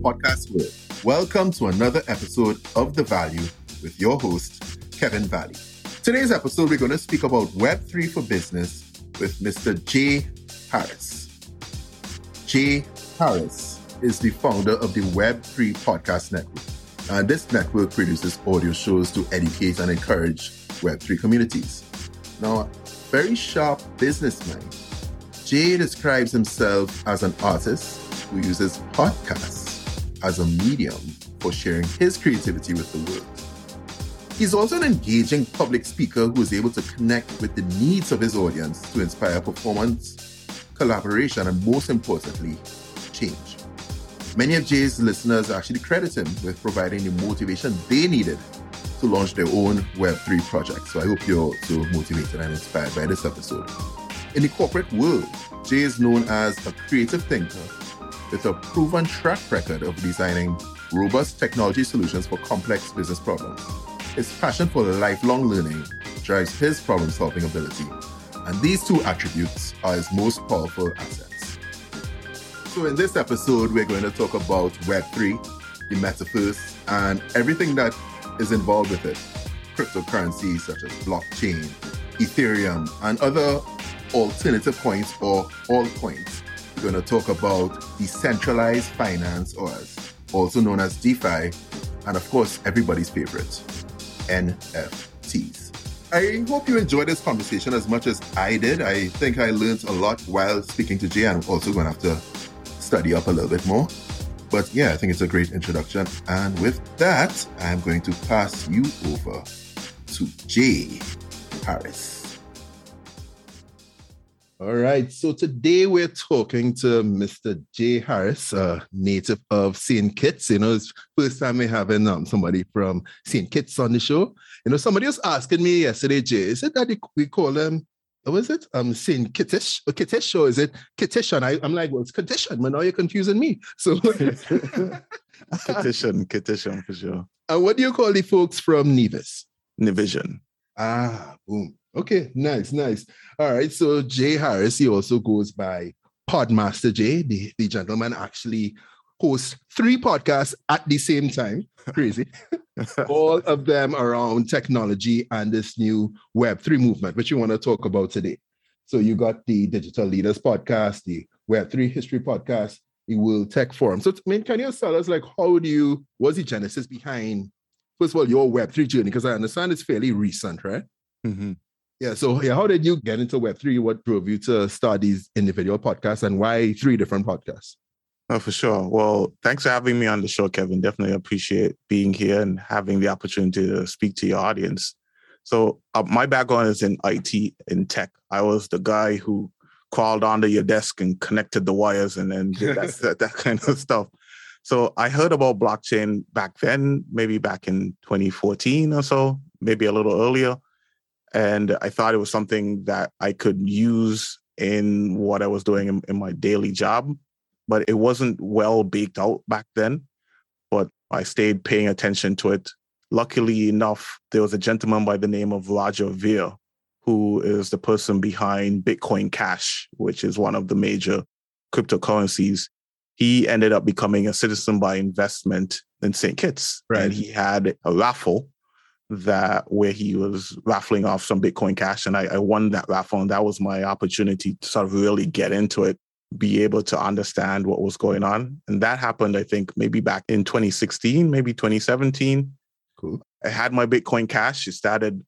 podcast world. Welcome to another episode of The Value with your host, Kevin Valley. Today's episode, we're going to speak about Web3 for Business with Mr. Jay Harris. Jay Harris is the founder of the Web3 Podcast Network. And this network produces audio shows to educate and encourage Web3 communities. Now, very sharp businessman, Jay describes himself as an artist who uses podcasts as a medium for sharing his creativity with the world. He's also an engaging public speaker who is able to connect with the needs of his audience to inspire performance, collaboration, and most importantly, change. Many of Jay's listeners actually credit him with providing the motivation they needed to launch their own Web3 project. So I hope you're also motivated and inspired by this episode. In the corporate world, Jay is known as a creative thinker with a proven track record of designing robust technology solutions for complex business problems. His passion for lifelong learning drives his problem solving ability, and these two attributes are his most powerful assets. So, in this episode, we're going to talk about Web3, the metaverse, and everything that is involved with it cryptocurrencies such as blockchain, Ethereum, and other alternative coins or altcoins. Going to talk about decentralized finance, or also known as DeFi, and of course, everybody's favorite, NFTs. I hope you enjoyed this conversation as much as I did. I think I learned a lot while speaking to Jay. I'm also going to have to study up a little bit more. But yeah, I think it's a great introduction. And with that, I'm going to pass you over to Jay Harris. All right. So today we're talking to Mr. Jay Harris, a native of St. Kitts. You know, it's first time we're having um, somebody from St. Kitts on the show. You know, somebody was asking me yesterday, Jay, is it that we call them, what was it? Um, St. Kittish or Kittish, or is it Kittish? I, I'm like, well, it's Kittish, but now you're confusing me. So Kittish, Kittish for sure. And what do you call the folks from Nevis? Nevisian. Ah, boom. Okay, nice, nice. All right. So Jay Harris, he also goes by Podmaster Jay. The, the gentleman actually hosts three podcasts at the same time. Crazy. All of them around technology and this new Web3 movement, which you want to talk about today. So you got the Digital Leaders podcast, the Web3 History podcast, the World Tech Forum. So, I mean, can you tell us, like, how do you, what's the genesis behind, first of all, your Web3 journey? Because I understand it's fairly recent, right? Mm-hmm. Yeah. So, yeah, how did you get into Web3? What drove you to start these individual podcasts and why three different podcasts? Oh, for sure. Well, thanks for having me on the show, Kevin. Definitely appreciate being here and having the opportunity to speak to your audience. So, uh, my background is in IT in tech. I was the guy who crawled under your desk and connected the wires and then that, that kind of stuff. So, I heard about blockchain back then, maybe back in 2014 or so, maybe a little earlier. And I thought it was something that I could use in what I was doing in, in my daily job, but it wasn't well baked out back then. But I stayed paying attention to it. Luckily enough, there was a gentleman by the name of Roger Ver, who is the person behind Bitcoin Cash, which is one of the major cryptocurrencies. He ended up becoming a citizen by investment in St. Kitts. Right. And he had a raffle that where he was raffling off some Bitcoin Cash, and I, I won that raffle, and that was my opportunity to sort of really get into it, be able to understand what was going on, and that happened, I think, maybe back in 2016, maybe 2017. Cool. I had my Bitcoin Cash, started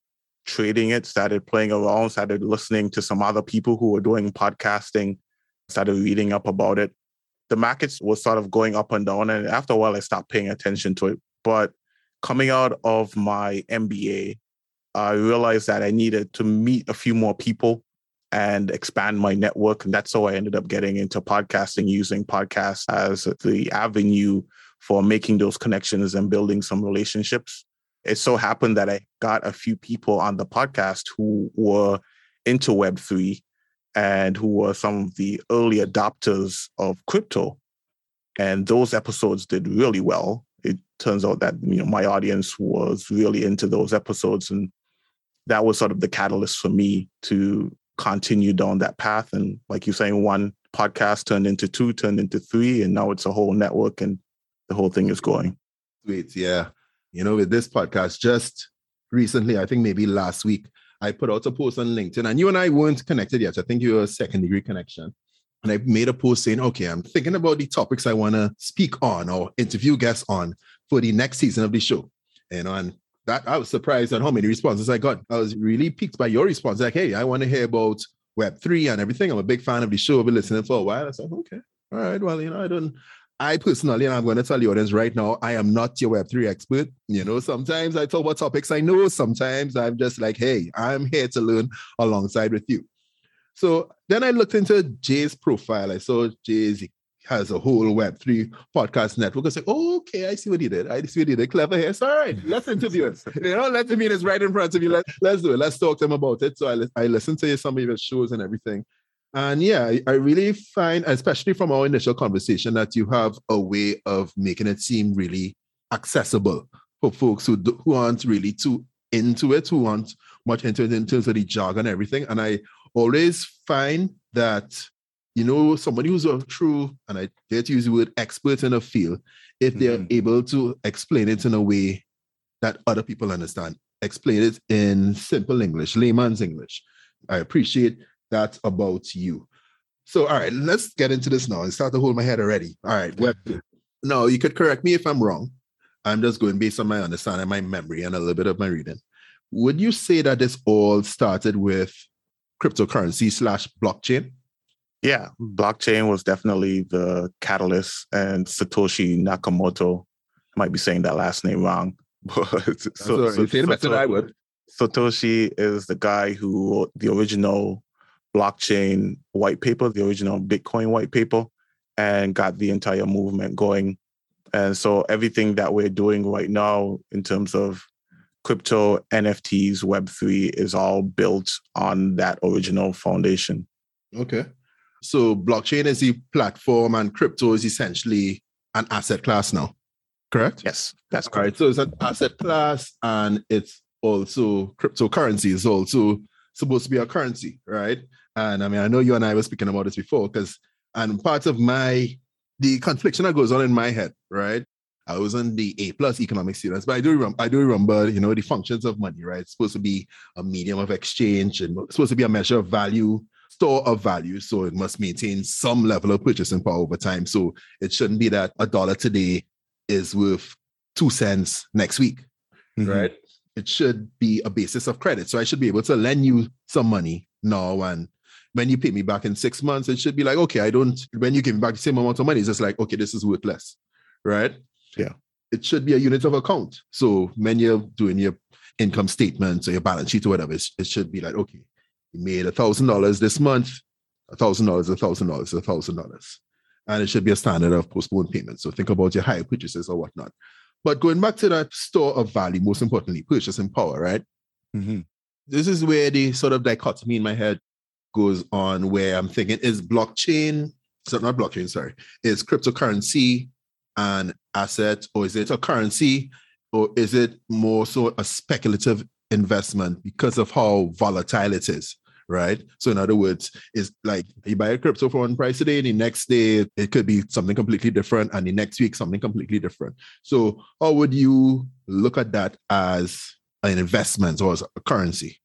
trading it, started playing around, started listening to some other people who were doing podcasting, started reading up about it. The markets was sort of going up and down, and after a while, I stopped paying attention to it. But coming out of my MBA, I realized that I needed to meet a few more people and expand my network. And that's how I ended up getting into podcasting, using podcasts as the avenue for making those connections and building some relationships. It so happened that I got a few people on the podcast who were into Web3 and who were some of the early adopters of crypto. And those episodes did really well it turns out that you know my audience was really into those episodes and that was sort of the catalyst for me to continue down that path and like you're saying one podcast turned into two turned into three and now it's a whole network and the whole thing is going. Sweet, yeah. You know, with this podcast, just recently, I think maybe last week, I put out a post on LinkedIn, and you and I weren't connected yet. I think you were a second degree connection. And I made a post saying, okay, I'm thinking about the topics I want to speak on or interview guests on for the next season of the show. And that I was surprised at how many responses I got. I was really piqued by your response. Like, hey, I want to hear about Web3 and everything. I'm a big fan of the show. I've been listening for a while. I said, okay, all right. Well, you know, I don't I personally, and I'm going to tell the audience right now, I am not your Web3 expert. You know, sometimes I talk about topics I know, sometimes I'm just like, hey, I'm here to learn alongside with you. So then I looked into Jay's profile. I saw Jay's has a whole Web3 podcast network. I said, oh, okay, I see what he did. I see what he did. Clever here. So, all right, let's interview him. You know, let him in. It's right in front of you. Let, let's do it. Let's talk to him about it. So I, I listened to some of his shows and everything. And yeah, I, I really find, especially from our initial conversation, that you have a way of making it seem really accessible for folks who do, who aren't really too into it, who aren't much into it in terms of the jargon and everything. And I always find that you know somebody who's a true, and I dare to use the word expert in a field, if they're mm-hmm. able to explain it in a way that other people understand, explain it in simple English, layman's English. I appreciate that about you. So, all right, let's get into this now and start to hold my head already. All right, web. No, you could correct me if I'm wrong. I'm just going based on my understanding, my memory, and a little bit of my reading. Would you say that this all started with cryptocurrency slash blockchain? Yeah, blockchain was definitely the catalyst, and Satoshi Nakamoto I might be saying that last name wrong, but so, so, so, I would. Satoshi is the guy who wrote the original blockchain white paper, the original Bitcoin white paper, and got the entire movement going. And so everything that we're doing right now in terms of crypto, NFTs, Web3 is all built on that original foundation. Okay. So blockchain is the platform and crypto is essentially an asset class now, correct? Yes, that's correct. Right. So it's an asset class and it's also cryptocurrency is also supposed to be a currency, right? And I mean, I know you and I were speaking about this before because, and part of my, the confliction that goes on in my head, right? I was on the A plus economic students, but I do remember, I do remember, you know, the functions of money, right? It's supposed to be a medium of exchange and supposed to be a measure of value, store of value. So it must maintain some level of purchasing power over time. So it shouldn't be that a dollar today is worth two cents next week, mm-hmm. right? It should be a basis of credit. So I should be able to lend you some money now and when you pay me back in six months, it should be like, okay, I don't, when you give me back the same amount of money, it's just like, okay, this is worthless right? Yeah. It should be a unit of account. So when you're doing your income statements or your balance sheet or whatever, it should be like, okay, you made a thousand dollars this month, a thousand dollars, a thousand dollars, a thousand dollars. And it should be a standard of postponed payments. So think about your hire purchases or whatnot. But going back to that store of value, most importantly, purchasing power, right? Mm-hmm. This is where the sort of dichotomy in my head goes on where I'm thinking is blockchain, so not blockchain, sorry, is cryptocurrency an asset or is it a currency or is it more so a speculative investment because of how volatile it is? Right. So in other words, it's like you buy a crypto for one price today, and the next day it could be something completely different, and the next week something completely different. So how would you look at that as an investment or as a currency?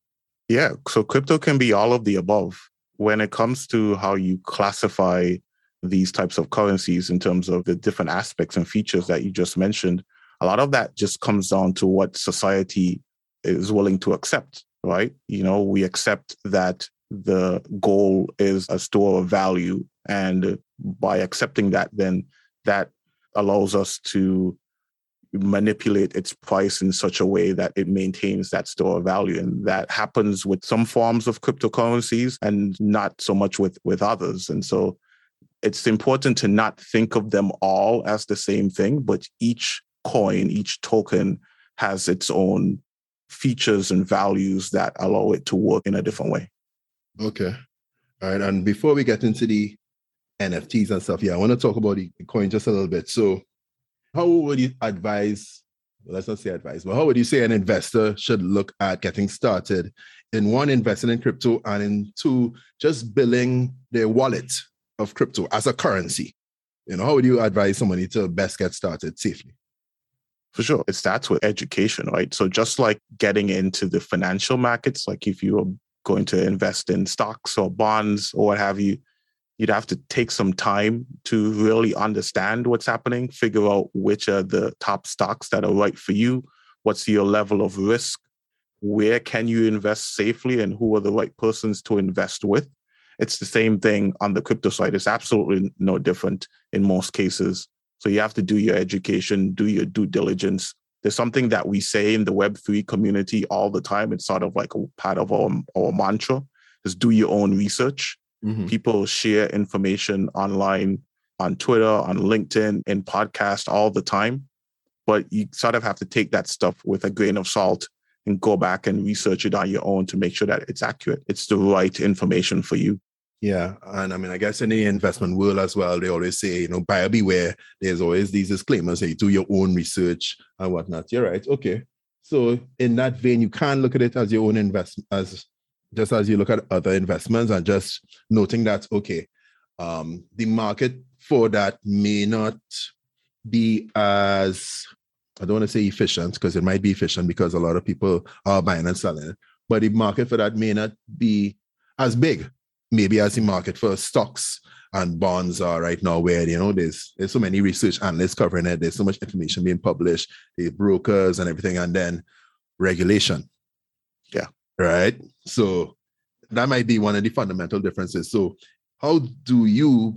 Yeah. So crypto can be all of the above. When it comes to how you classify these types of currencies in terms of the different aspects and features that you just mentioned, a lot of that just comes down to what society is willing to accept, right? You know, we accept that the goal is a store of value. And by accepting that, then that allows us to manipulate its price in such a way that it maintains that store of value. And that happens with some forms of cryptocurrencies and not so much with, with others. And so it's important to not think of them all as the same thing, but each coin, each token has its own features and values that allow it to work in a different way. Okay. All right. And before we get into the NFTs and stuff, yeah, I want to talk about the coin just a little bit. So how would you advise let's not say advice, but how would you say an investor should look at getting started in one, investing in crypto, and in two, just building their wallet of crypto as a currency? You know, how would you advise somebody to best get started safely? For sure. It starts with education, right? So just like getting into the financial markets, like if you are going to invest in stocks or bonds or what have you, you'd have to take some time to really understand what's happening, figure out which are the top stocks that are right for you, what's your level of risk, where can you invest safely, and who are the right persons to invest with. It's the same thing on the crypto side. It's absolutely no different in most cases. So you have to do your education, do your due diligence. There's something that we say in the Web3 community all the time. It's sort of like a part of our, our mantra is do your own research Mm-hmm. People share information online, on Twitter, on LinkedIn, in podcast all the time. But you sort of have to take that stuff with a grain of salt and go back and research it on your own to make sure that it's accurate. It's the right information for you. Yeah. And I mean, I guess in the investment world as well, they always say, you know, buyer beware. There's always these disclaimers say, do your own research and whatnot. You're right. Okay. So in that vein, you can look at it as your own investment, as just as you look at other investments and just noting that, okay, um, the market for that may not be as, I don't want to say efficient because it might be efficient because a lot of people are buying and selling but the market for that may not be as big, maybe as the market for stocks and bonds are right now where you know there's there's so many research analysts covering it. There's so much information being published. The brokers and everything and then regulation. Yeah. Right? So that might be one of the fundamental differences. So, how do you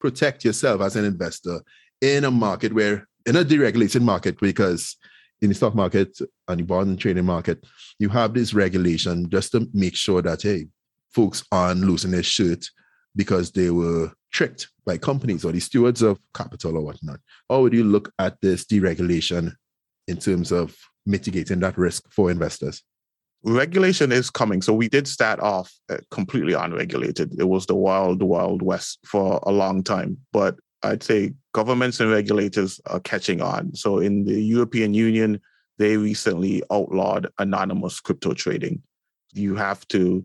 protect yourself as an investor in a market where, in a deregulated market, because in the stock market and the bond and trading market, you have this regulation just to make sure that, hey, folks aren't losing their shirt because they were tricked by companies or the stewards of capital or whatnot. How would you look at this deregulation in terms of mitigating that risk for investors? regulation is coming. So we did start off uh, completely unregulated. It was the wild, wild west for a long time. But I'd say governments and regulators are catching on. So in the European Union, they recently outlawed anonymous crypto trading. You have to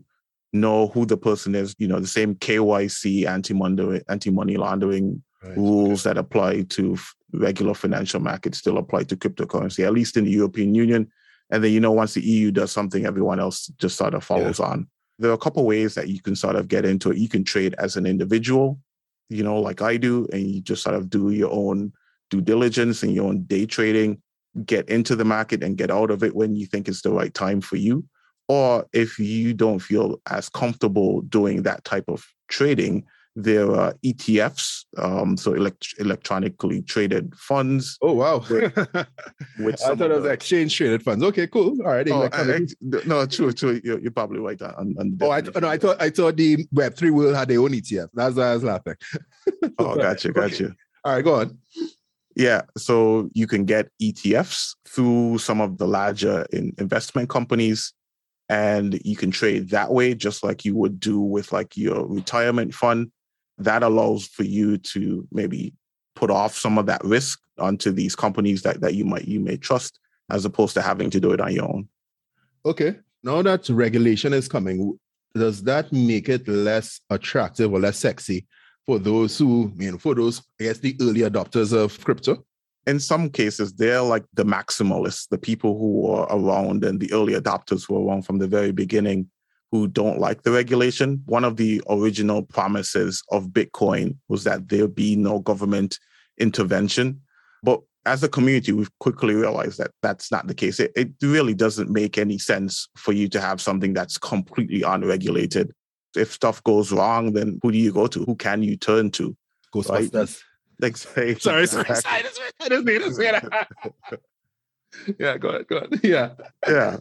know who the person is, you know, the same KYC anti-money, anti-money laundering right. rules that apply to regular financial markets still apply to cryptocurrency, at least in the European Union and then, you know, once the EU does something, everyone else just sort of follows yeah. on. There are a couple ways that you can sort of get into it. You can trade as an individual, you know, like I do, and you just sort of do your own due diligence and your own day trading, get into the market and get out of it when you think it's the right time for you. Or if you don't feel as comfortable doing that type of trading, there are ETFs, um, so elect- electronically traded funds. Oh wow! With, with I thought it was the, exchange traded funds. Okay, cool. All right. Oh, I, no, true, true. You're, you're probably right on. on oh, I, no, I thought I thought the Web three world had their own ETF. That's why I was laughing. oh, gotcha, gotcha. Okay. All right, go on. Yeah, so you can get ETFs through some of the larger in investment companies and you can trade that way just like you would do with like your retirement fund that allows for you to maybe put off some of that risk onto these companies that, that you might you may trust as opposed to having to do it on your own. Okay. Now that regulation is coming, does that make it less attractive or less sexy for those who, you know, for those, I guess, the early adopters of crypto? In some cases, they're like the maximalists, the people who are around and the early adopters who are around from the very beginning who don't like the regulation. One of the original promises of Bitcoin was that there be no government intervention. But as a community, we've quickly realized that that's not the case. It, it really doesn't make any sense for you to have something that's completely unregulated. If stuff goes wrong, then who do you go to? Who can you turn to? Ghostbusters. Right? Exactly. Sorry, sorry, sorry. I just need to say that. yeah, go ahead, go ahead. Yeah. Yeah.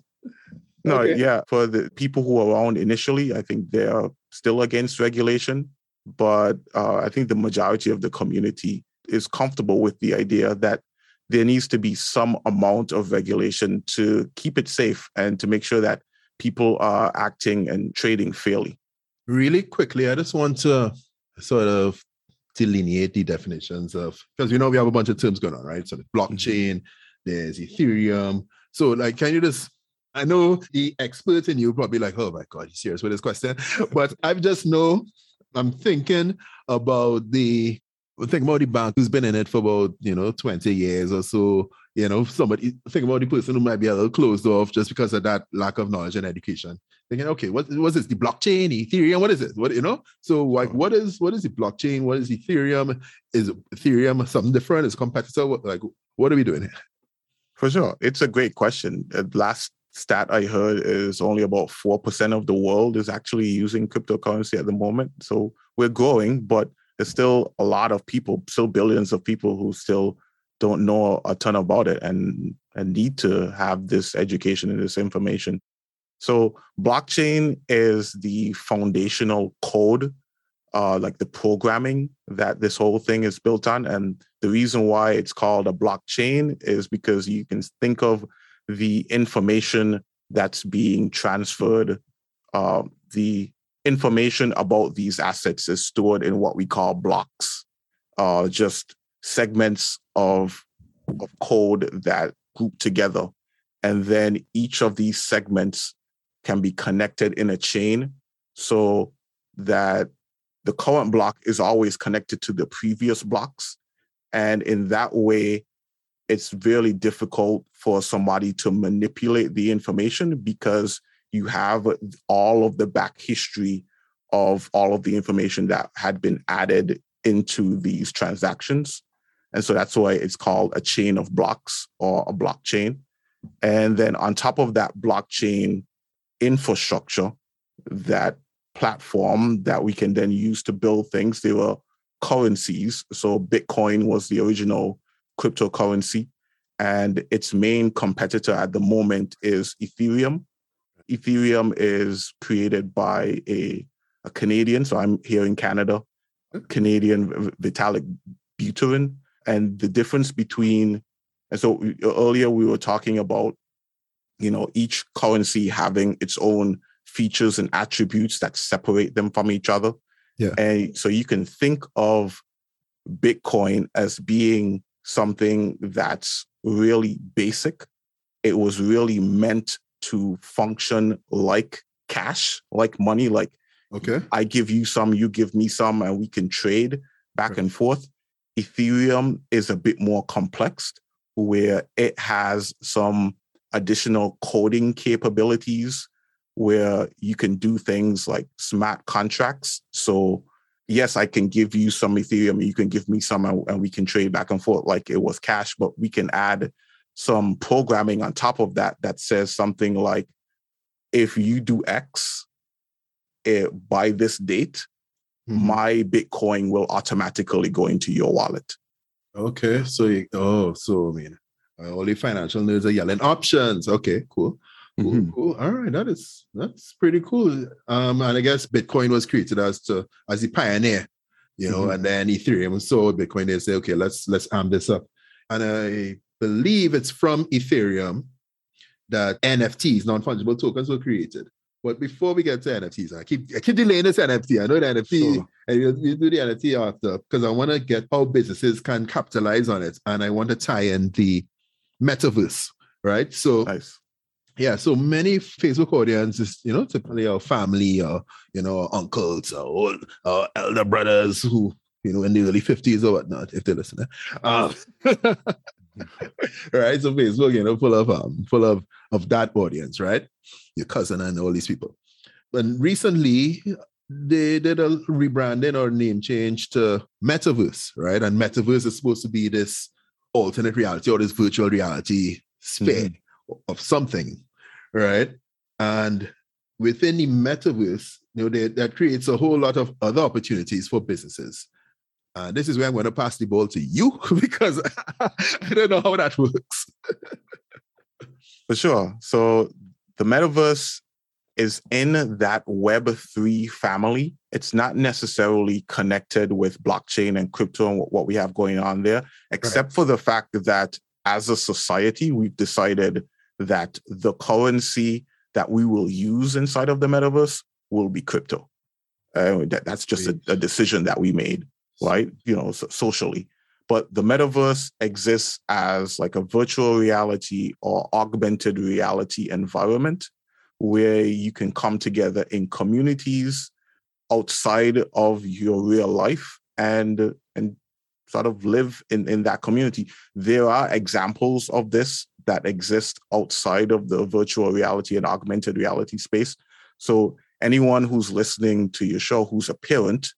No, okay. yeah. For the people who are around initially, I think they are still against regulation. But uh, I think the majority of the community is comfortable with the idea that there needs to be some amount of regulation to keep it safe and to make sure that people are acting and trading fairly. Really quickly, I just want to sort of delineate the definitions of because you know we have a bunch of terms going on, right? So the mm-hmm. blockchain, there's Ethereum. So, like, can you just I know the experts in you probably like, oh my God, you serious with this question? But I just know I'm thinking about the think about the bank who's been in it for about, you know, 20 years or so. You know, somebody think about the person who might be a little closed off just because of that lack of knowledge and education. Thinking, okay, what was this? The blockchain, Ethereum, what is it? What you know? So like what is what is the blockchain? What is Ethereum? Is Ethereum something different? Is competitor? What like what are we doing here? For sure. It's a great question. The last stat I heard is only about 4% of the world is actually using cryptocurrency at the moment. So we're growing, but there's still a lot of people, still billions of people who still don't know a ton about it and, and need to have this education and this information. So blockchain is the foundational code, uh, like the programming that this whole thing is built on. And the reason why it's called a blockchain is because you can think of the information that's being transferred, uh, the information about these assets is stored in what we call blocks, uh, just segments of, of code that group together. And then each of these segments can be connected in a chain so that the current block is always connected to the previous blocks. And in that way, it's really difficult for somebody to manipulate the information because you have all of the back history of all of the information that had been added into these transactions. And so that's why it's called a chain of blocks or a blockchain. And then on top of that blockchain infrastructure, that platform that we can then use to build things, there were currencies. So Bitcoin was the original cryptocurrency. And its main competitor at the moment is Ethereum. Ethereum is created by a, a Canadian, so I'm here in Canada, Canadian Vitalik Buterin. And the difference between, and so earlier we were talking about, you know, each currency having its own features and attributes that separate them from each other. Yeah. And so you can think of Bitcoin as being something that's really basic. It was really meant to function like cash, like money, like okay, I give you some, you give me some, and we can trade back right. and forth. Ethereum is a bit more complex, where it has some additional coding capabilities where you can do things like smart contracts. So yes, I can give you some Ethereum, you can give me some, and, we can trade back and forth like it was cash, but we can add some programming on top of that that says something like, if you do X eh, by this date, mm-hmm. my Bitcoin will automatically go into your wallet. Okay, so you, oh, so I mean, all the financial nerds are yelling options. Okay, cool. Cool, mm-hmm. cool. All right, that is that's pretty cool. Um, and I guess Bitcoin was created as to as the pioneer, you know, mm-hmm. and then Ethereum saw Bitcoin. They say, okay, let's let's amp this up. And I believe it's from Ethereum that NFTs, non-fungible tokens, were created. But before we get to NFTs, I keep I keep delaying this NFT. I know the NFT, sure. and you do the NFT after because I want to get how businesses can capitalize on it, and I want to tie in the metaverse, right? So nice yeah, so many Facebook audiences, you know, typically our family or you know, uncles or old, or elder brothers who, you know, in the early 50s or whatnot, if they listen. Um, right. So Facebook, you know, full of um, full of of that audience, right? Your cousin and all these people. And recently they did a rebranding or name change to Metaverse, right? And Metaverse is supposed to be this alternate reality or this virtual reality sphere mm-hmm. of something right? And within the metaverse, you know, they, that creates a whole lot of other opportunities for businesses. And this is where I'm going to pass the ball to you because I don't know how that works. for sure. So the metaverse is in that Web3 family. It's not necessarily connected with blockchain and crypto and what we have going on there, except right. for the fact that as a society, we've decided that the currency that we will use inside of the metaverse will be crypto. Uh, that, that's just a, a, decision that we made, right? You know, so socially. But the metaverse exists as like a virtual reality or augmented reality environment where you can come together in communities outside of your real life and and sort of live in, in that community. There are examples of this that exist outside of the virtual reality and augmented reality space. So anyone who's listening to your show who's a parent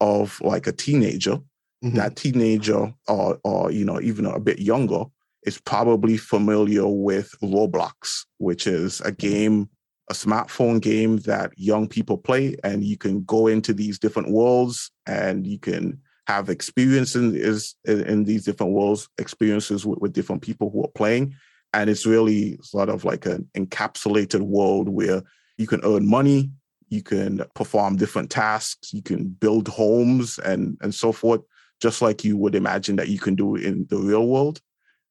of like a teenager, mm-hmm. that teenager or or you know even a bit younger is probably familiar with Roblox, which is a game, a smartphone game that young people play, and you can go into these different worlds and you can have experiences in, in these different worlds, experiences with, with different people who are playing. And it's really sort of like an encapsulated world where you can earn money, you can perform different tasks, you can build homes and, and so forth, just like you would imagine that you can do in the real world.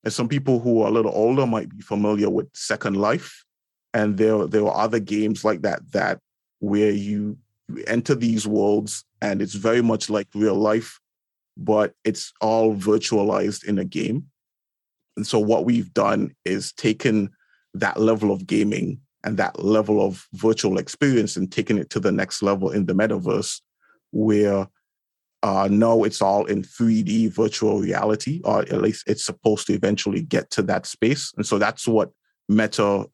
And some people who are a little older might be familiar with Second Life. And there, there are other games like that that where you enter these worlds and it's very much like real life, but it's all virtualized in a game. And so what we've done is taken that level of gaming and that level of virtual experience and taken it to the next level in the metaverse where uh, no, it's all in 3D virtual reality, or at least it's supposed to eventually get to that space. And so that's what Meta,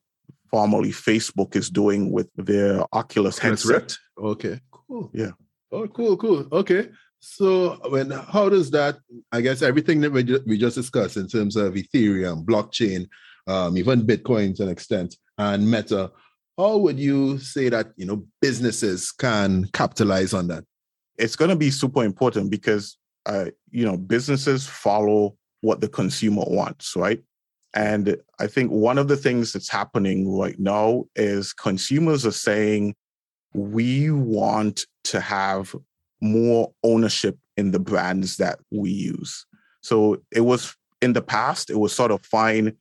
formerly Facebook, is doing with their Oculus headset. Rift. Okay, cool. Yeah. Oh, cool, cool. Okay. So when how does that? I guess everything that we, we just discussed in terms of Ethereum, blockchain, um, even Bitcoin to an extent, and Meta. How would you say that you know businesses can capitalize on that? it's going to be super important because uh, you know businesses follow what the consumer wants, right? And I think one of the things that's happening right now is consumers are saying we want to have more ownership in the brands that we use. So it was in the past, it was sort of fine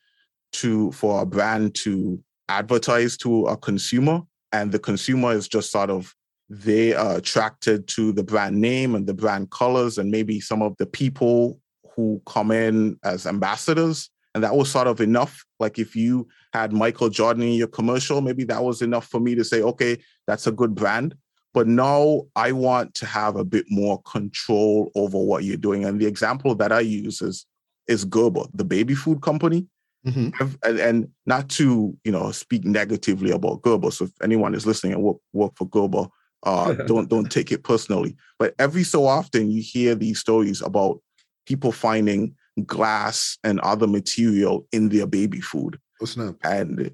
to for a brand to advertise to a consumer, and the consumer is just sort of they are attracted to the brand name and the brand colors and maybe some of the people who come in as ambassadors and that was sort of enough. Like if you had michael jordan in your commercial maybe that was enough for me to say okay that's a good brand. But now i want to have a bit more control over what you're doing. And the example that i use is is gerber the baby food company. Mm-hmm. and, and, not to you know speak negatively about gerber. So if anyone is listening and work, work for gerber uh, don't don't take it personally. But every so often you hear these stories about people finding glass and other material in their baby food. Oh, snap. And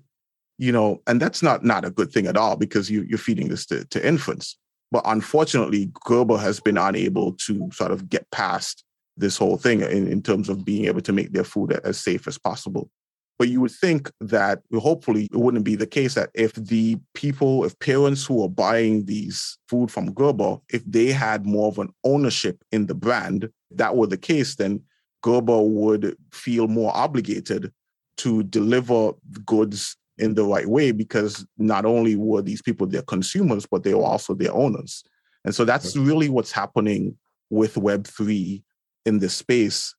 you know, and that's not not a good thing at all because you, you're feeding this to, to infants. But unfortunately, Gerber has been unable to sort of get past this whole thing in, in terms of being able to make their food as safe as possible. But you would think that hopefully it wouldn't be the case that if the people, if parents who are buying these food from Gerber, if they had more of an ownership in the brand, that were the case, then Gerber would feel more obligated to deliver goods in the right way because not only were these people their consumers, but they were also their owners. And so that's really what's happening with Web3 in this space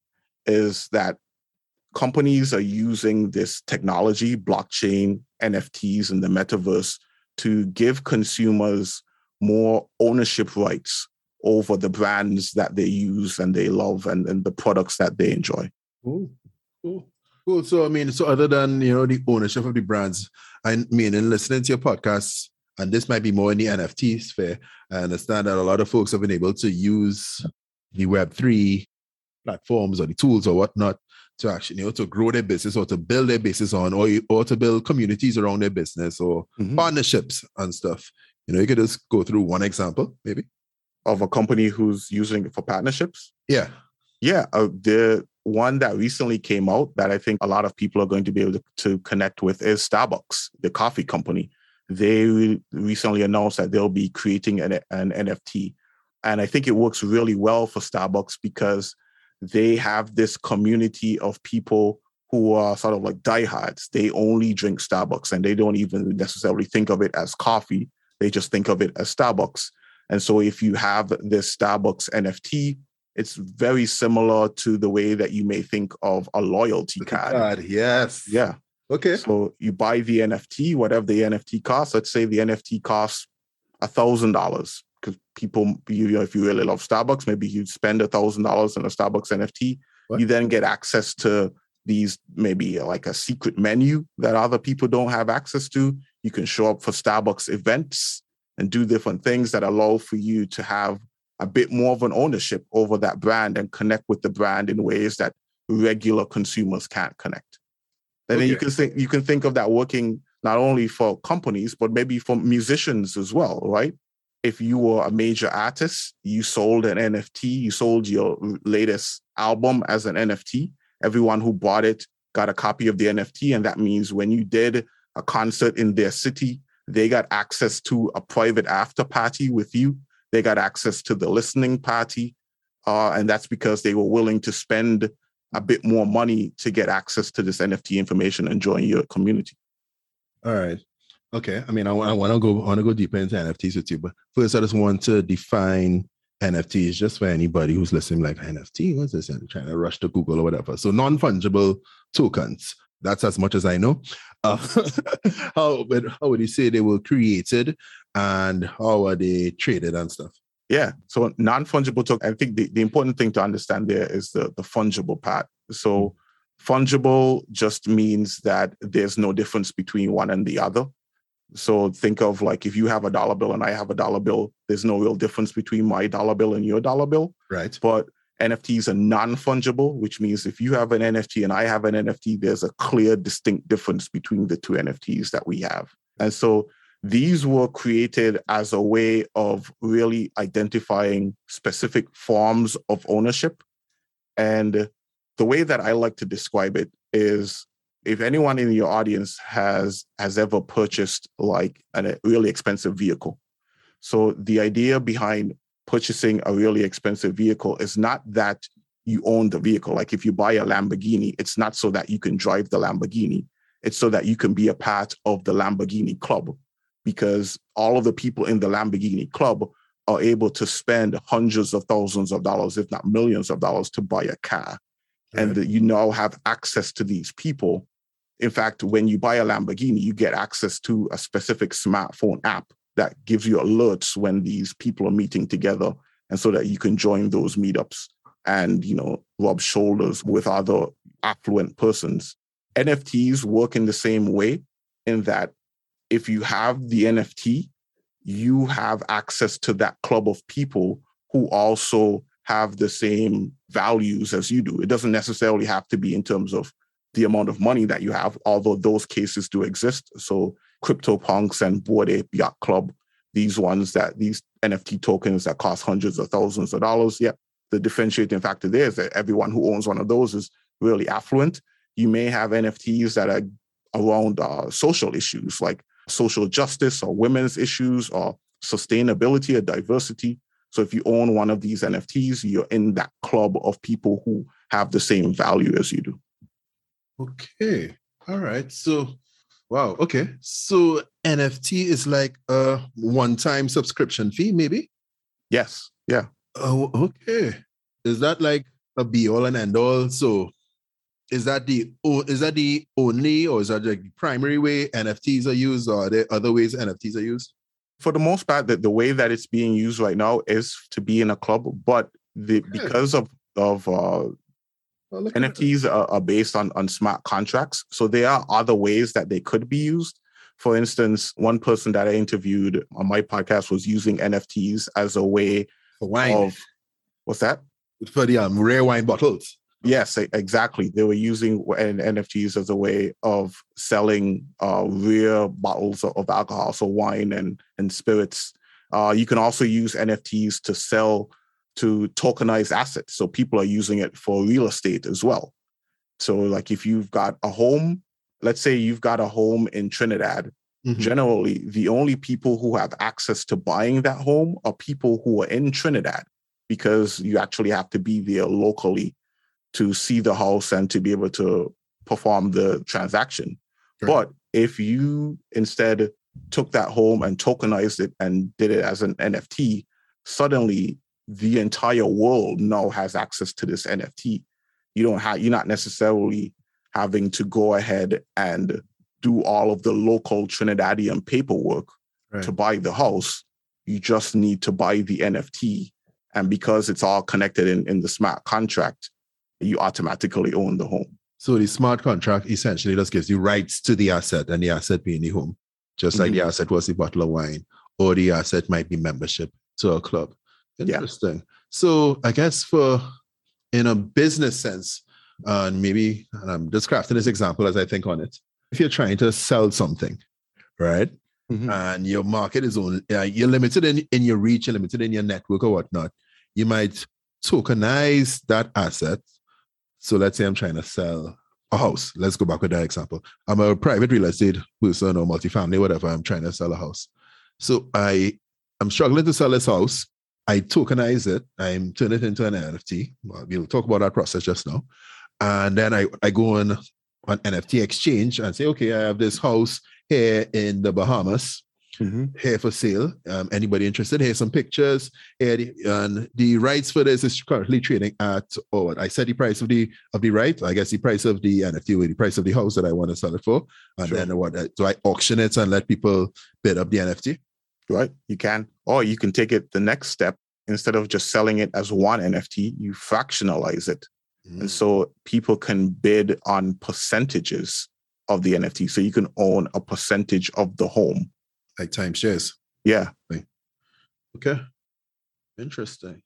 is that companies are using this technology, blockchain, NFTs, and the metaverse to give consumers more ownership rights over the brands that they use and they love and, and the products that they enjoy. Cool. Cool. Cool. So I mean, so other than you know the ownership of the brands, I mean, in listening to your podcast, and this might be more in the NFT sphere, I understand that a lot of folks have been able to use the Web three platforms or the tools or whatnot to actually you know to grow their business or to build their business on or, or to build communities around their business or mm-hmm. partnerships and stuff you know you could just go through one example maybe of a company who's using it for partnerships yeah yeah uh, the one that recently came out that i think a lot of people are going to be able to, to connect with is starbucks the coffee company they recently announced that they'll be creating an, an nft and i think it works really well for starbucks because they have this community of people who are sort of like diehards. They only drink Starbucks and they don't even necessarily think of it as coffee. They just think of it as Starbucks. And so if you have this Starbucks NFT, it's very similar to the way that you may think of a loyalty card. card. Yes. Yeah. Okay. So you buy the NFT, whatever the NFT costs. Let's say the NFT costs a thousand dollars, because people, you know, if you really love Starbucks, maybe you spend a thousand dollars on a Starbucks NFT. What? You then get access to these maybe uh, like a secret menu that other people don't have access to. You can show up for Starbucks events and do different things that allow for you to have a bit more of an ownership over that brand and connect with the brand in ways that regular consumers can't connect. And okay. then you can think you can think of that working not only for companies but maybe for musicians as well, right? If you were a major artist, you sold an NFT, you sold your latest album as an NFT. Everyone who bought it got a copy of the NFT, and that means when you did a concert in their city, they got access to a private after party with you. They got access to the listening party, uh, and that's because they were willing to spend a bit more money to get access to this NFT information and join your community. All right. Okay. I mean, I, I want to go want to go deeper into NFTs with you, but first, I just want to define NFTs just for anybody who's listening. Like NFT, what's this? And trying to rush to Google or whatever. So non fungible tokens. That's as much as I know. Uh, how, but how would you say they were created, and how are they traded and stuff? Yeah. So non-fungible token, I think the, the important thing to understand there is the, the fungible part. So fungible just means that there's no difference between one and the other. So think of like if you have a dollar bill and I have a dollar bill, there's no real difference between my dollar bill and your dollar bill. Right. But NFTs are non-fungible, which means if you have an NFT and I have an NFT, there's a clear, distinct difference between the two NFTs that we have. And so these were created as a way of really identifying specific forms of ownership. And the way that I like to describe it is if anyone in your audience has has ever purchased like a really expensive vehicle. So the idea behind purchasing a really expensive vehicle is not that you own the vehicle. Like if you buy a Lamborghini, it's not so that you can drive the Lamborghini. It's so that you can be a part of the Lamborghini club because all of the people in the Lamborghini club are able to spend hundreds of thousands of dollars, if not millions of dollars, to buy a car. Right. And you now have access to these people. In fact, when you buy a Lamborghini, you get access to a specific smartphone app that gives you alerts when these people are meeting together. And so that you can join those meetups and, you know, rub shoulders with other affluent persons. NFTs work in the same way in that if you have the NFT, you have access to that club of people who also have the same values as you do. It doesn't necessarily have to be in terms of the amount of money that you have, although those cases do exist. So CryptoPunks and Bored Ape Yacht Club, these ones that these NFT tokens that cost hundreds of thousands of dollars. Yeah, the differentiating factor there is that everyone who owns one of those is really affluent. You may have NFTs that are around uh, social issues like social justice or women's issues or sustainability or diversity. So if you own one of these NFTs, you're in that club of people who have the same value as you do. Okay. All right. So, wow. Okay. So NFT is like a one time subscription fee, maybe? Yes. Yeah. Oh, okay. Is that like a be all and end all? So is that the is that the only or is that like the primary way NFTs are used, or are there other ways NFTs are used? For the most part, the, the way that it's being used right now is to be in a club, but the because of of uh, well, NFTs are, are, based on on smart contracts, so there are other ways that they could be used. For instance, one person that I interviewed on my podcast was using NFTs as a way for wine. Of, what's that? For the um, rare wine bottles. Yes, exactly. They were using NFTs as a way of selling uh, rare bottles of alcohol, so wine and and spirits. Uh, you can also use NFTs to sell to tokenize assets. So people are using it for real estate as well. So, like if you've got a home, let's say you've got a home in Trinidad. Mm-hmm. Generally, the only people who have access to buying that home are people who are in Trinidad because you actually have to be there locally to see the house and to be able to perform the transaction. Sure. But if you instead took that home and tokenized it and did it as an NFT, suddenly the entire world now has access to this NFT. You don't have you're not necessarily having to go ahead and do all of the local Trinidadian paperwork right. to buy the house. You just need to buy the NFT. And because it's all connected in, in the smart contract, you automatically own the home. So the smart contract essentially just gives you rights to the asset and the asset being the home, just like Mhm. the asset was the bottle of wine, or the asset might be membership to a club. Yeah. Interesting. So I guess for in a business sense, and maybe and I'm just crafting this example as I think on it. If you're trying to sell something, right? and your market is only uh, you're limited in, in your reach, you're limited in your network or whatnot, you might tokenize that asset. So let's say I'm trying to sell a house. Let's go back with that example. I'm a private real estate person or multifamily, whatever. I'm trying to sell a house. So I I'm struggling to sell this house. I tokenize it. I'm turning it into an NFT. Well, we'll talk about that process just now. And then I, I go on an NFT exchange and say, okay, I have this house here in the Bahamas Mhm. here for sale. Um, anybody interested? Here's some pictures. Here the, and the rights for this is currently trading at oh, I said the price of the of the right. I guess the price of the NFT the price of the house that I want to sell it for. And Sure. then what? uh, Do I auction it and let people bid up the NFT? right? You can, or you can take it the next step. Instead of just selling it as one NFT, you fractionalize it. Mm. And so people can bid on percentages of the NFT. So you can own a percentage of the home. Like timeshares. Yeah. Okay. Interesting.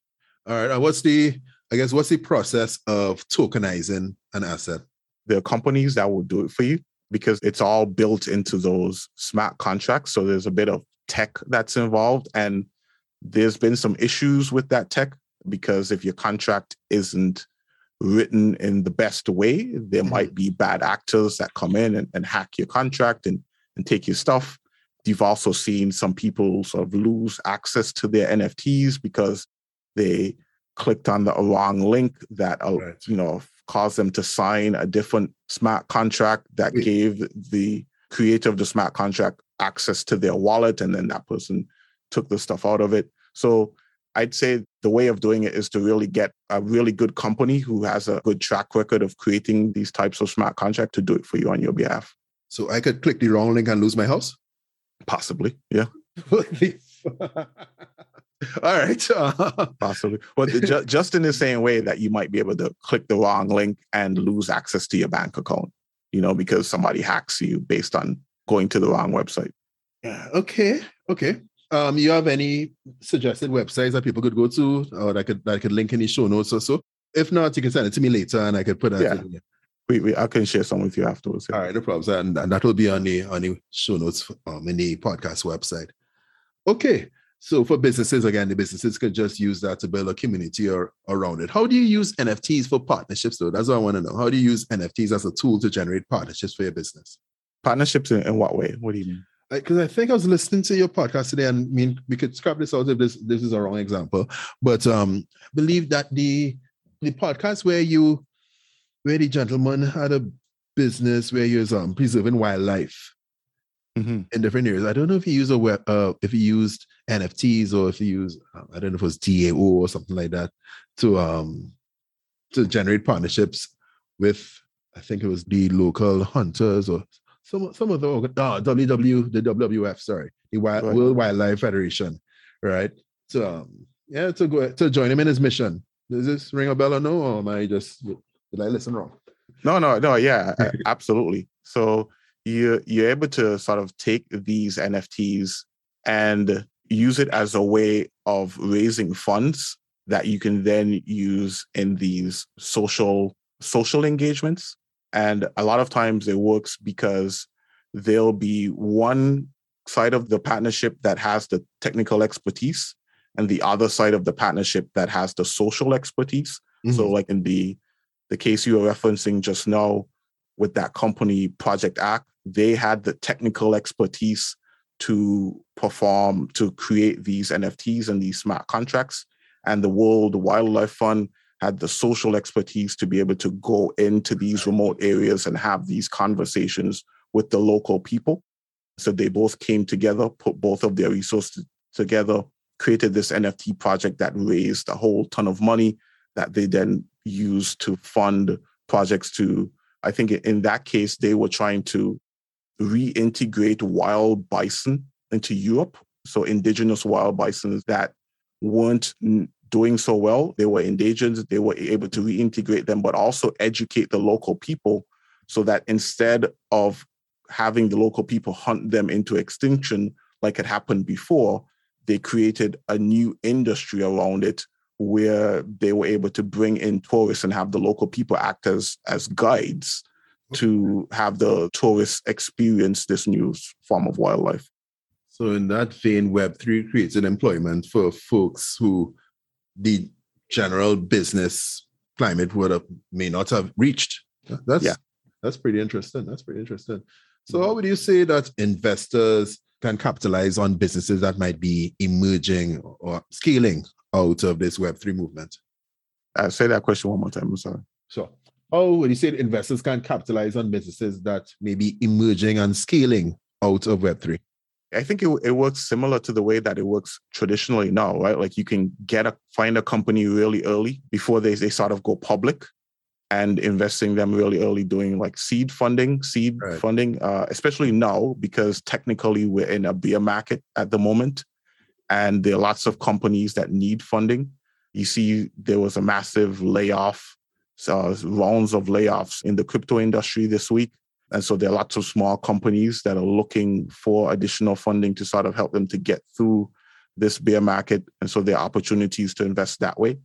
All right. What's the? I guess what's the process of tokenizing an asset? There are companies that will do it for you because it's all built into those smart contracts. So there's a bit of tech that's involved. And there's been some issues with that tech because if your contract isn't written in the best way, there Mhm. might be bad actors that come in and, and hack your contract and, and take your stuff. You've also seen some people sort of lose access to their NFTs because they clicked on the wrong link that uh, Right. you know caused them to sign a different smart contract that gave the creator of the smart contract access to their wallet and then that person took the stuff out of it so i'd say the way of doing it is to really get a really good company who has a good track record of creating these types of smart contract to do it for you on your behalf So I could click the wrong link and lose my house. possibly yeah What the fuck? All right. Uh, possibly but the- ju- just in the same way that you might be able to click the wrong link and lose access to your bank account you know because somebody hacks you based on going to the wrong website yeah. Okay. Okay. Um, you have any suggested websites that people could go to, or that could that I could link in the show notes or so? If not, you can send it to me later, and I could put that. Yeah. in. we, we i can share some with you afterwards All right, no problems, and, and that will be on the on the show notes um, in the podcast website. Okay, so for businesses again, the businesses could just use that to build a community or around it. How do you use NFTs for partnerships, though? That's what I want to know. How do you use NFTs as a tool to generate partnerships for your business? partnerships in, in what way what do you mean Because I, think I was listening to your podcast today, and I mean we could scrap this out if this this is a wrong example, but um, believe that the the podcast where you where the gentleman had a business where he was um preserving wildlife in different areas. I don't know if he used a web, uh, if he used NFTs or if he used uh, I don't know if it was DAO or something like that to um to generate partnerships with I think it was the local hunters or some some of the organ- ah, WW the WWF sorry the Wild, Right. World Wildlife Federation right to um yeah to go to join him in his mission. Does this ring a bell or no? Or am I just did I listen wrong? No, no, no. Yeah, absolutely. So you you're able to sort of take these NFTs and use it as a way of raising funds that you can then use in these social social engagements. And a lot of times it works because there'll be one side of the partnership that has the technical expertise and the other side of the partnership that has the social expertise. So Mhm. like in the the case you were referencing just now with that company Project Act, they had the technical expertise to perform to create these NFTs and these smart contracts. And the World Wildlife Fund had the social expertise to be able to go into these remote areas and have these conversations with the local people. So they both came together, put both of their resources together, created this NFT project that raised a whole ton of money that they then used to fund projects to i think in that case they were trying to reintegrate wild bison into europe. So indigenous wild bison that weren't doing so well, they were endangered, they were able to reintegrate them, but also educate the local people so that instead of having the local people hunt them into extinction like it happened before, they created a new industry around it where they were able to bring in tourists and have the local people act as as guides to have the tourists experience this new form of wildlife. So in that vein, Web3 creates an employment for folks who the general business climate would have may not have reached. That's yeah. that's pretty interesting. That's pretty interesting. So mm-hmm. how would you say that investors can capitalize on businesses that might be emerging or scaling out of this Web3 movement? Uh, say that question one more time. I'm sorry. So, how would you say investors can capitalize on businesses that may be emerging and scaling out of Web3? I think it, it works similar to the way that it works traditionally now, right? Like you can get a find a company really early before they, they sort of go public and investing them really early doing like seed funding seed right. funding uh, especially now because technically we're in a bear market at the moment and there are lots of companies that need funding. You see there was a massive layoff uh, rounds of layoffs in the crypto industry this week. And so there are lots of small companies that are looking for additional funding to sort of help them to get through this bear market. And so there are opportunities to invest that way.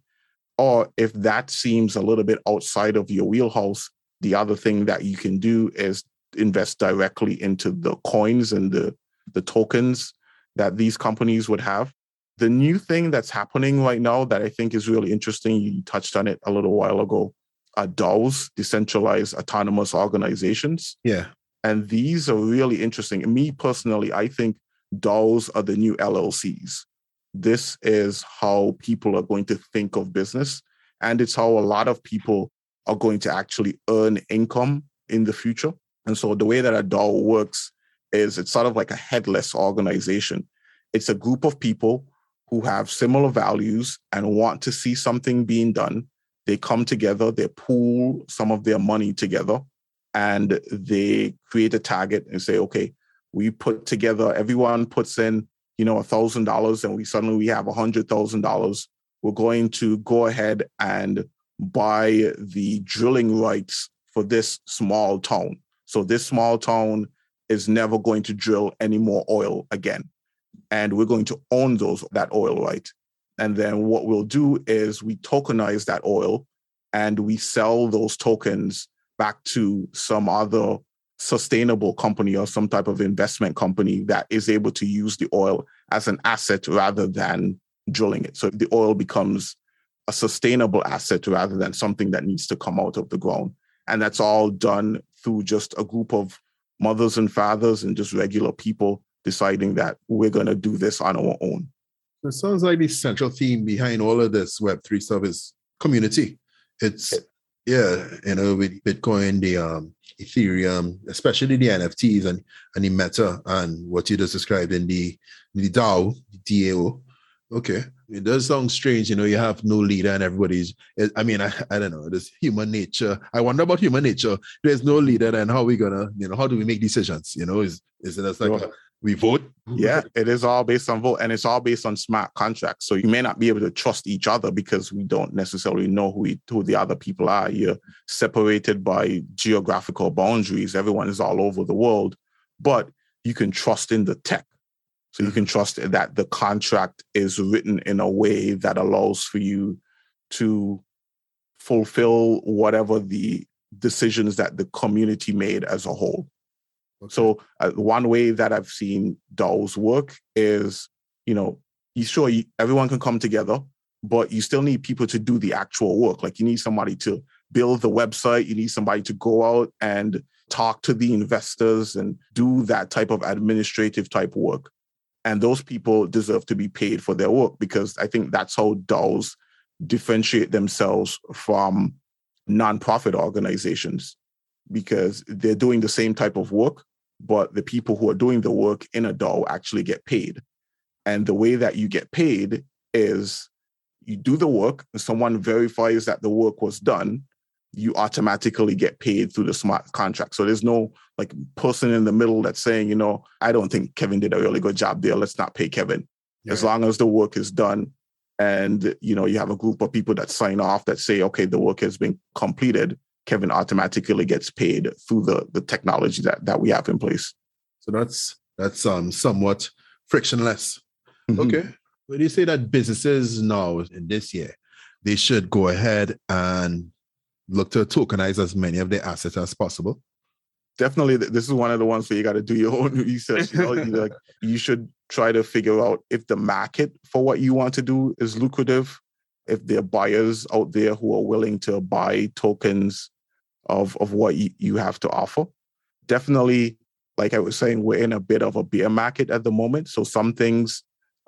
Or if that seems a little bit outside of your wheelhouse, the other thing that you can do is invest directly into the coins and the, the tokens that these companies would have. The new thing that's happening right now that I think is really interesting, you touched on it a little while ago, are DAOs, decentralized autonomous organizations. Yeah. And these are really interesting. Me personally, I think DAOs are the new LLCs this is how people are going to think of business. And it's how a lot of people are going to actually earn income in the future. And so the way that a DAO works is it's sort of like a headless organization. It's a group of people who have similar values and want to see something being done. They come together, they pool some of their money together, and they create a target and say, okay, we put together, everyone puts in you know, a thousand dollars and we suddenly we have a hundred thousand dollars, we're going to go ahead and buy the drilling rights for this small town. So this small town is never going to drill any more oil again. And we're going to own those that oil right. And then what we'll do is we tokenize that oil and we sell those tokens back to some other sustainable company or some type of investment company that is able to use the oil as an asset rather than drilling it. So the oil becomes a sustainable asset rather than something that needs to come out of the ground. And that's all done through just a group of mothers and fathers and just regular people deciding that we're going to do this on our own. It sounds like the central theme behind all of this Web3 stuff is community. It's, yeah, you know, with Bitcoin, the um, Ethereum, especially the NFTs and, and the meta and what you just described in the, the DAO, the DAO. Okay. It does sound strange, you know, you have no leader and everybody's, eh, I mean, I, I don't know, this human nature. I wonder about human nature. There's no leader, and how are we gonna, you know, how do we make decisions? You know, is, is it just like, a, we vote. Yeah, it is all based on vote and it's all based on smart contracts. So you may not be able to trust each other because we don't necessarily know who, we, who the other people are. You're separated by geographical boundaries. Everyone is all over the world, but you can trust in the tech. So you can trust that the contract is written in a way that allows for you to fulfill whatever the decisions that the community made as a whole. Okay. So uh, one way that I've seen DAOs work is, you know, you sure you, everyone can come together, but you still need people to do the actual work. Like you need somebody to build the website, you need somebody to go out and talk to the investors and do that type of administrative type work. And those people deserve to be paid for their work because I think that's how DAOs differentiate themselves from nonprofit organizations because they're doing the same type of work, but the people who are doing the work in a DAO actually get paid. And the way that you get paid is you do the work, someone verifies that the work was done, you automatically get paid through the smart contract. So there's no like person in the middle that's saying, you know, I don't think Kevin did a really good job there. Let's not pay Kevin. Yeah. As long as the work is done and you know you have a group of people that sign off that say, okay, the work has been completed, Kevin automatically gets paid through the the technology that that we have in place. So that's that's um somewhat frictionless. Mm-hmm. Okay. When you say that businesses now in this year, they should go ahead and look to tokenize as many of their assets as possible. Definitely, this is one of the ones where you got to do your own research. You know, like you should try to figure out if the market for what you want to do is lucrative, if there are buyers out there who are willing to buy tokens of of what you, you have to offer. Definitely, like I was saying, we're in a bit of a bear market at the moment. So some things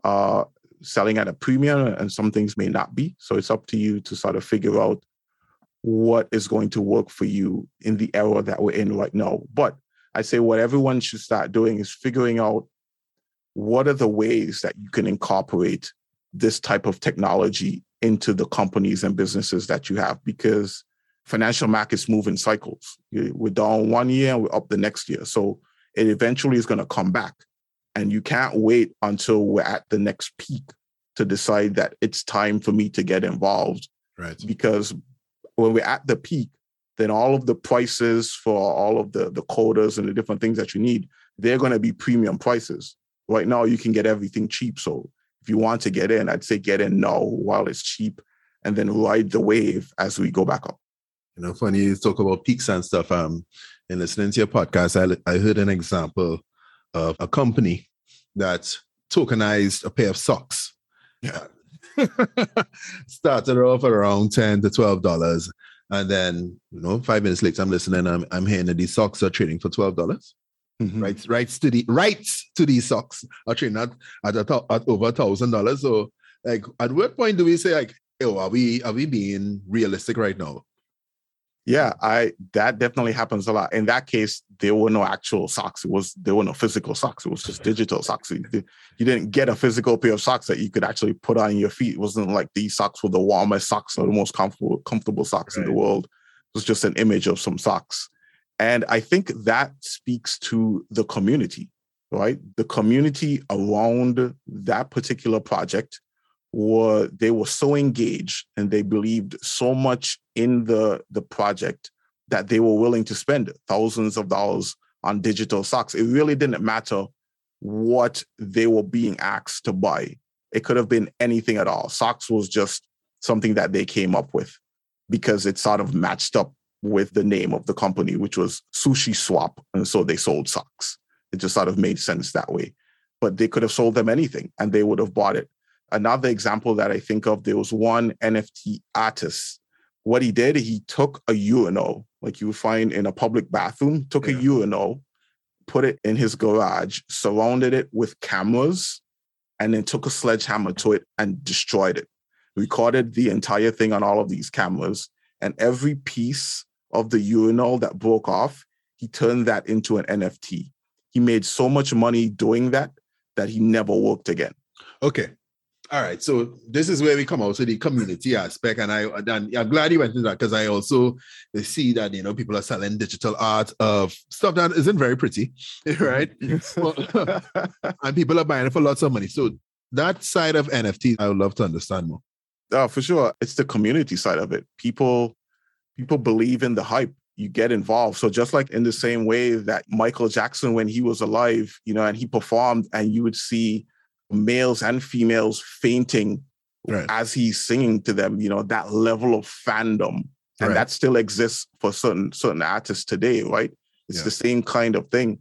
are selling at a premium and some things may not be. So it's up to you to sort of figure out what is going to work for you in the era that we're in right now. But I say what everyone should start doing is figuring out what are the ways that you can incorporate this type of technology into the companies and businesses that you have because financial markets move in cycles. We're down one year and we're up the next year. So it eventually is going to come back. And you can't wait until we're at the next peak to decide that it's time for me to get involved. Right. Because when we're at the peak, then all of the prices for all of the the quotas and the different things that you need, they're going to be premium prices. Right now, you can get everything cheap. So if you want to get in, I'd say get in now while it's cheap, and then ride the wave as we go back up. You know, funny you talk about peaks and stuff. Um, in listening to your podcast, I, I heard an example of a company that tokenized a pair of socks. Yeah. started off around 10 to 12 dollars. And then you know five minutes later i'm listening i'm, I'm hearing that these socks are trading for 12 dollars. Mm-hmm. right rights to the rights to these socks are trading at at, a, at over a thousand dollars. So like at what point do we say like oh are we are we being realistic right now yeah, I that definitely happens a lot. In that case, there were no actual socks. It was there were no physical socks. It was just digital socks. You, you didn't get a physical pair of socks that you could actually put on your feet. It wasn't like these socks were the warmest socks or the most comfortable comfortable socks right. in the world. It was just an image of some socks. And I think that speaks to the community, right? The community around that particular project were they were so engaged and they believed so much in the the project that they were willing to spend thousands of dollars on digital socks. It really didn't matter what they were being asked to buy. It could have been anything at all. Socks was just something that they came up with because it sort of matched up with the name of the company, which was Sushi Swap. And so they sold socks. It just sort of made sense that way. But they could have sold them anything and they would have bought it. Another example that I think of, there was one NFT artist. What he did, he took a urinal, like you would find in a public bathroom, took yeah. a urinal, put it in his garage, surrounded it with cameras, and then took a sledgehammer to it and destroyed it. Recorded the entire thing on all of these cameras, and every piece of the urinal that broke off, he turned that into an NFT. He made so much money doing that that he never worked again. Okay. All right, so this is where we come out to the community aspect, and I and I'm glad you went into that because I also see that you know people are selling digital art of stuff that isn't very pretty, mm-hmm. right? and people are buying it for lots of money. So that side of NFT, I would love to understand more. Oh, for sure, it's the community side of it. People, people believe in the hype. You get involved. So just like in the same way that Michael Jackson, when he was alive, you know, and he performed, and you would see males and females fainting right. as he's singing to them, you know, that level of fandom. And right. that still exists for certain certain artists today, right? It's yeah. the same kind of thing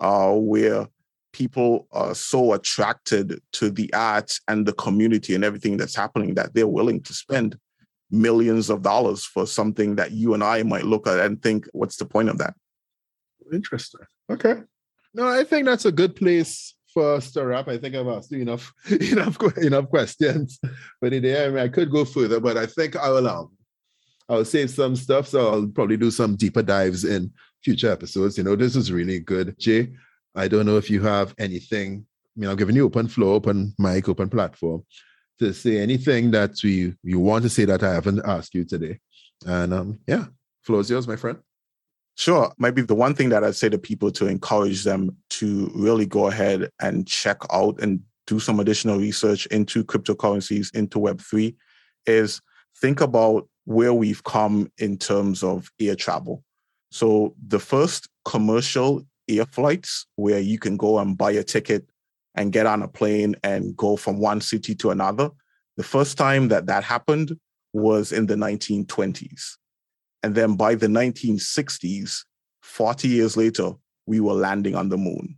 uh, where people are so attracted to the arts and the community and everything that's happening that they're willing to spend millions of dollars for something that you and I might look at and think, what's the point of that? Interesting. Okay. No, I think that's a good place first wrap. I think I've asked you enough, enough, enough questions for today. I mean, I could go further, but I think I will. Um, I'll save some stuff, so I'll probably do some deeper dives in future episodes. You know, this is really good, Jay. I don't know if you have anything. I mean, I'm giving you open floor, open mic, open platform to say anything that we you want to say that I haven't asked you today. And um, yeah, Floor is yours, my friend. Sure. Maybe the one thing that I'd say to people to encourage them to really go ahead and check out and do some additional research into cryptocurrencies, into Web3, is think about where we've come in terms of air travel. So the first commercial air flights where you can go and buy a ticket and get on a plane and go from one city to another, the first time that that happened was in the 1920s. And then by the 1960s, 40 years later, we were landing on the moon.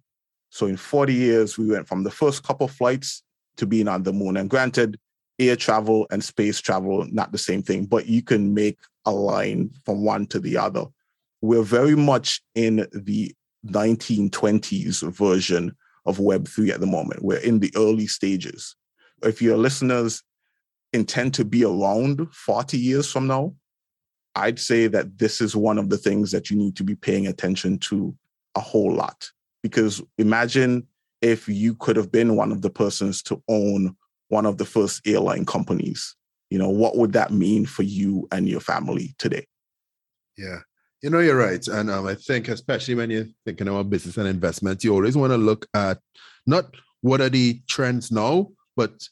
So in 40 years, we went from the first couple flights to being on the moon. And granted, air travel and space travel, not the same thing, but you can make a line from one to the other. We're very much in the 1920s version of Web3 at the moment. We're in the early stages. If your listeners intend to be around 40 years from now, I'd say that this is one of the things that you need to be paying attention to a whole lot. Because imagine if you could have been one of the persons to own one of the first airline companies. You know, what would that mean for you and your family today? Yeah. You know, you're right. And um, I think, especially when you're thinking about business and investments, you always want to look at not what are the trends now, but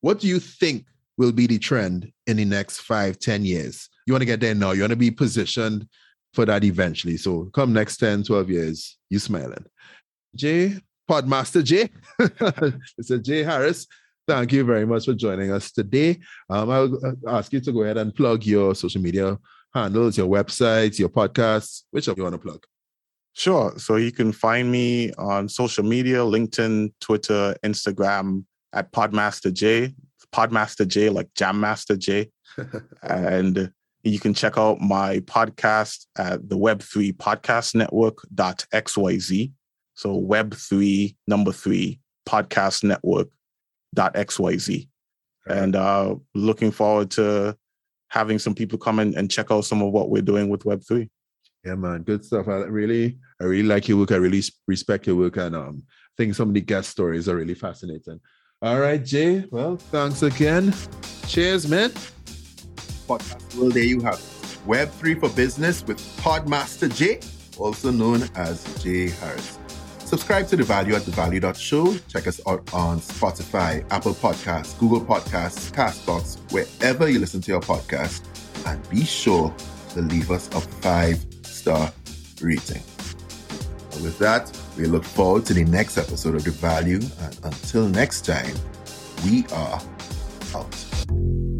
what do you think will be the trend in the next five, ten years? you want to get there now. You want to be positioned for that eventually. So come next 10, 12 years, you smiling. Jay, Podmaster Jay. it's a Jay Harris. Thank you very much for joining us today. Um, I'll ask you to go ahead and plug your social media handles, your websites, your podcasts, whichever you want to plug. Sure. So you can find me on social media, LinkedIn, Twitter, Instagram at Podmaster J. Podmaster J, like Jam Master Jay. and you can check out my podcast at the Web3 Podcast Network.xyz. So Web3 number three podcast network.xyz. And uh, looking forward to having some people come in and check out some of what we're doing with Web3. Yeah, man, good stuff. I really, I really like your work. I really respect your work, and um, I think some of the guest stories are really fascinating. All right, Jay. Well, thanks again. Cheers, man podcast. Well, there you have it. Web3 for Business with Podmaster Jay, also known as Jay Harris. Subscribe to The Value at TheValue.show. Check us out on Spotify, Apple Podcasts, Google Podcasts, Castbox, wherever you listen to your podcast. And be sure to leave us a five star rating. And with that, we look forward to the next episode of The Value. And until next time, we are out.